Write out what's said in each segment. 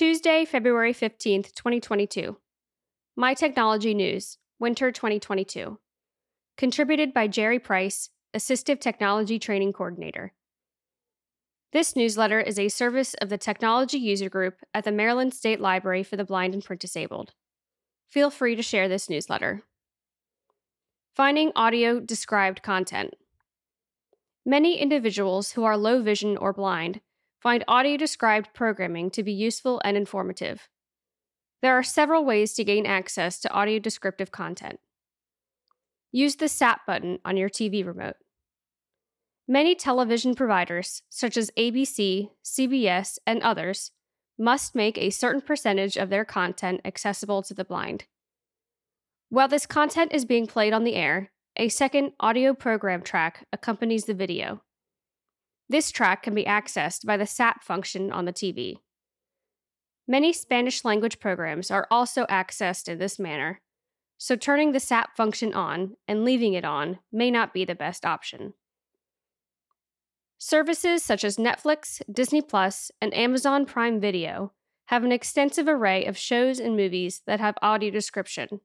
Tuesday, February 15th, 2022. My Technology News, Winter 2022. Contributed by Jerry Price, Assistive Technology Training Coordinator. This newsletter is a service of the Technology User Group at the Maryland State Library for the Blind and Print Disabled. Feel free to share this newsletter. Finding audio described content. Many individuals who are low vision or blind find audio described programming to be useful and informative. There are several ways to gain access to audio descriptive content. Use the SAP button on your TV remote. Many television providers, such as ABC, CBS, and others, must make a certain percentage of their content accessible to the blind. While this content is being played on the air, a second audio program track accompanies the video. This track can be accessed by the SAP function on the TV. Many Spanish language programs are also accessed in this manner, so turning the SAP function on and leaving it on may not be the best option. Services such as Netflix, Disney Plus, and Amazon Prime Video have an extensive array of shows and movies that have audio description.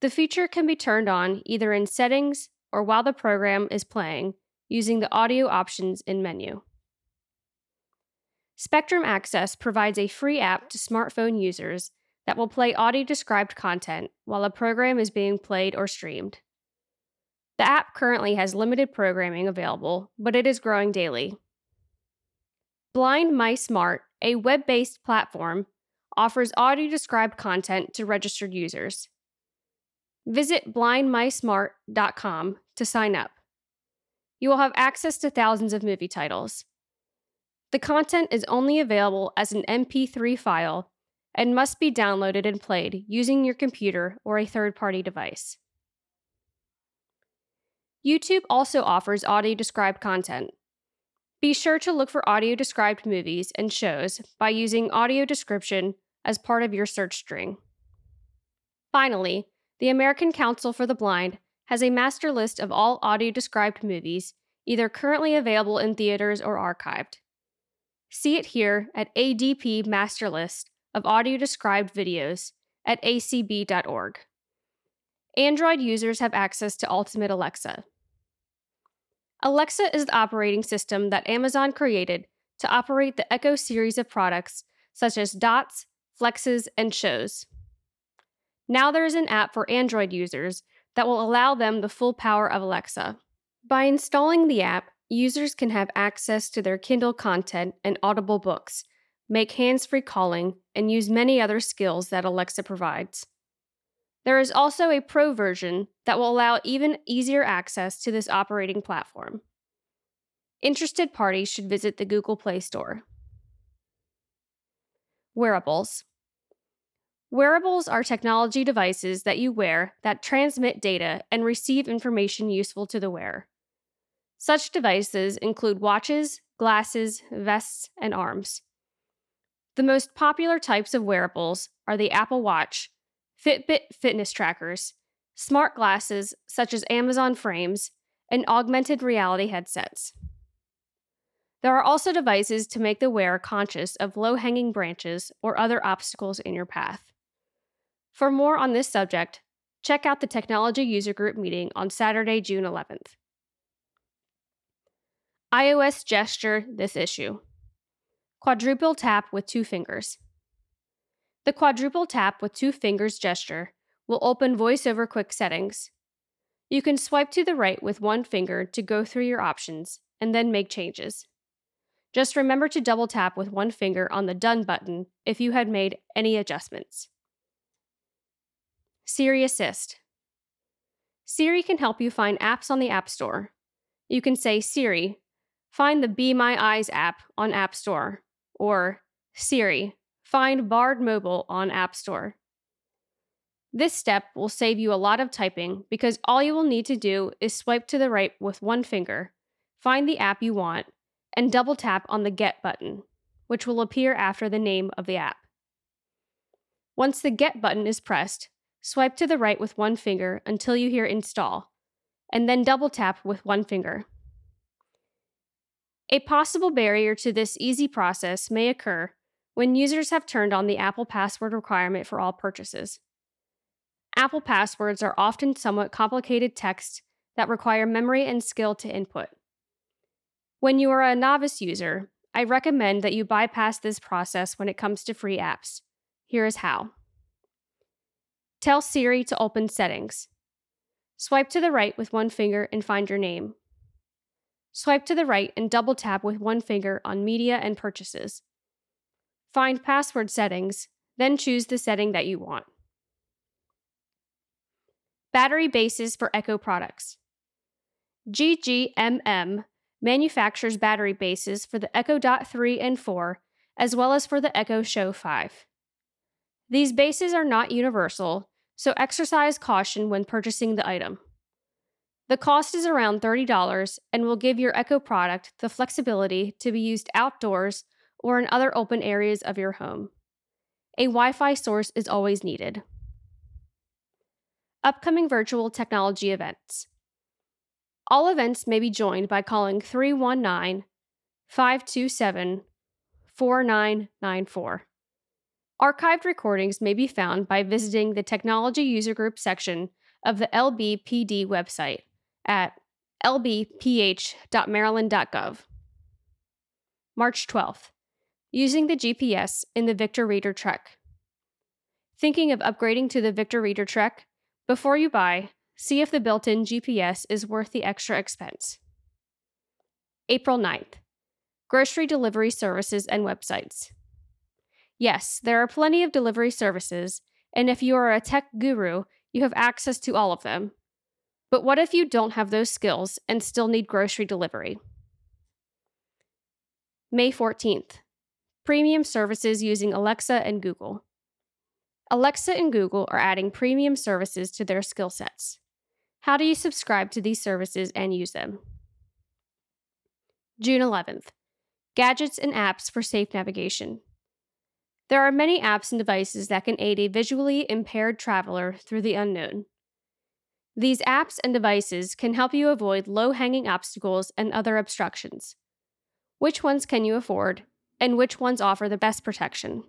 The feature can be turned on either in settings or while the program is playing using the audio options in menu. Spectrum Access provides a free app to smartphone users that will play audio described content while a program is being played or streamed. The app currently has limited programming available, but it is growing daily. Blind My Smart, a web based platform, offers audio described content to registered users. Visit blindmysmart.com to sign up. You will have access to thousands of movie titles. The content is only available as an MP3 file and must be downloaded and played using your computer or a third party device. YouTube also offers audio described content. Be sure to look for audio described movies and shows by using audio description as part of your search string. Finally, the American Council for the Blind has a master list of all audio described movies, either currently available in theaters or archived. See it here at ADP Master List of Audio Described Videos at acb.org. Android users have access to Ultimate Alexa. Alexa is the operating system that Amazon created to operate the Echo series of products such as Dots, Flexes, and Shows. Now there is an app for Android users that will allow them the full power of Alexa. By installing the app, users can have access to their Kindle content and Audible books, make hands free calling, and use many other skills that Alexa provides. There is also a pro version that will allow even easier access to this operating platform. Interested parties should visit the Google Play Store. Wearables. Wearables are technology devices that you wear that transmit data and receive information useful to the wearer. Such devices include watches, glasses, vests, and arms. The most popular types of wearables are the Apple Watch, Fitbit fitness trackers, smart glasses such as Amazon frames, and augmented reality headsets. There are also devices to make the wearer conscious of low hanging branches or other obstacles in your path. For more on this subject, check out the Technology User Group meeting on Saturday, June 11th. iOS gesture this issue. Quadruple tap with two fingers. The quadruple tap with two fingers gesture will open VoiceOver Quick Settings. You can swipe to the right with one finger to go through your options and then make changes. Just remember to double tap with one finger on the Done button if you had made any adjustments. Siri Assist Siri can help you find apps on the App Store. You can say, Siri, find the Be My Eyes app on App Store, or Siri, find Bard Mobile on App Store. This step will save you a lot of typing because all you will need to do is swipe to the right with one finger, find the app you want, and double tap on the Get button, which will appear after the name of the app. Once the Get button is pressed, swipe to the right with one finger until you hear Install, and then double tap with one finger. A possible barrier to this easy process may occur when users have turned on the Apple password requirement for all purchases. Apple passwords are often somewhat complicated text that require memory and skill to input. When you are a novice user, I recommend that you bypass this process when it comes to free apps. Here is how. Tell Siri to open Settings. Swipe to the right with one finger and find your name. Swipe to the right and double tap with one finger on Media and Purchases. Find Password Settings, then choose the setting that you want. Battery bases for Echo products. GGMM manufactures battery bases for the Echo Dot 3 and 4, as well as for the Echo Show 5. These bases are not universal, so exercise caution when purchasing the item. The cost is around $30 and will give your Echo product the flexibility to be used outdoors or in other open areas of your home. A Wi Fi source is always needed. Upcoming virtual technology events. All events may be joined by calling 319 527 4994. Archived recordings may be found by visiting the Technology User Group section of the LBPD website at lbph.maryland.gov. March 12th. Using the GPS in the Victor Reader Trek. Thinking of upgrading to the Victor Reader Trek? Before you buy, see if the built in GPS is worth the extra expense. April 9th. Grocery delivery services and websites. Yes, there are plenty of delivery services, and if you are a tech guru, you have access to all of them. But what if you don't have those skills and still need grocery delivery? May 14th. Premium services using Alexa and Google. Alexa and Google are adding premium services to their skill sets. How do you subscribe to these services and use them? June 11th. Gadgets and apps for safe navigation. There are many apps and devices that can aid a visually impaired traveler through the unknown. These apps and devices can help you avoid low hanging obstacles and other obstructions. Which ones can you afford, and which ones offer the best protection?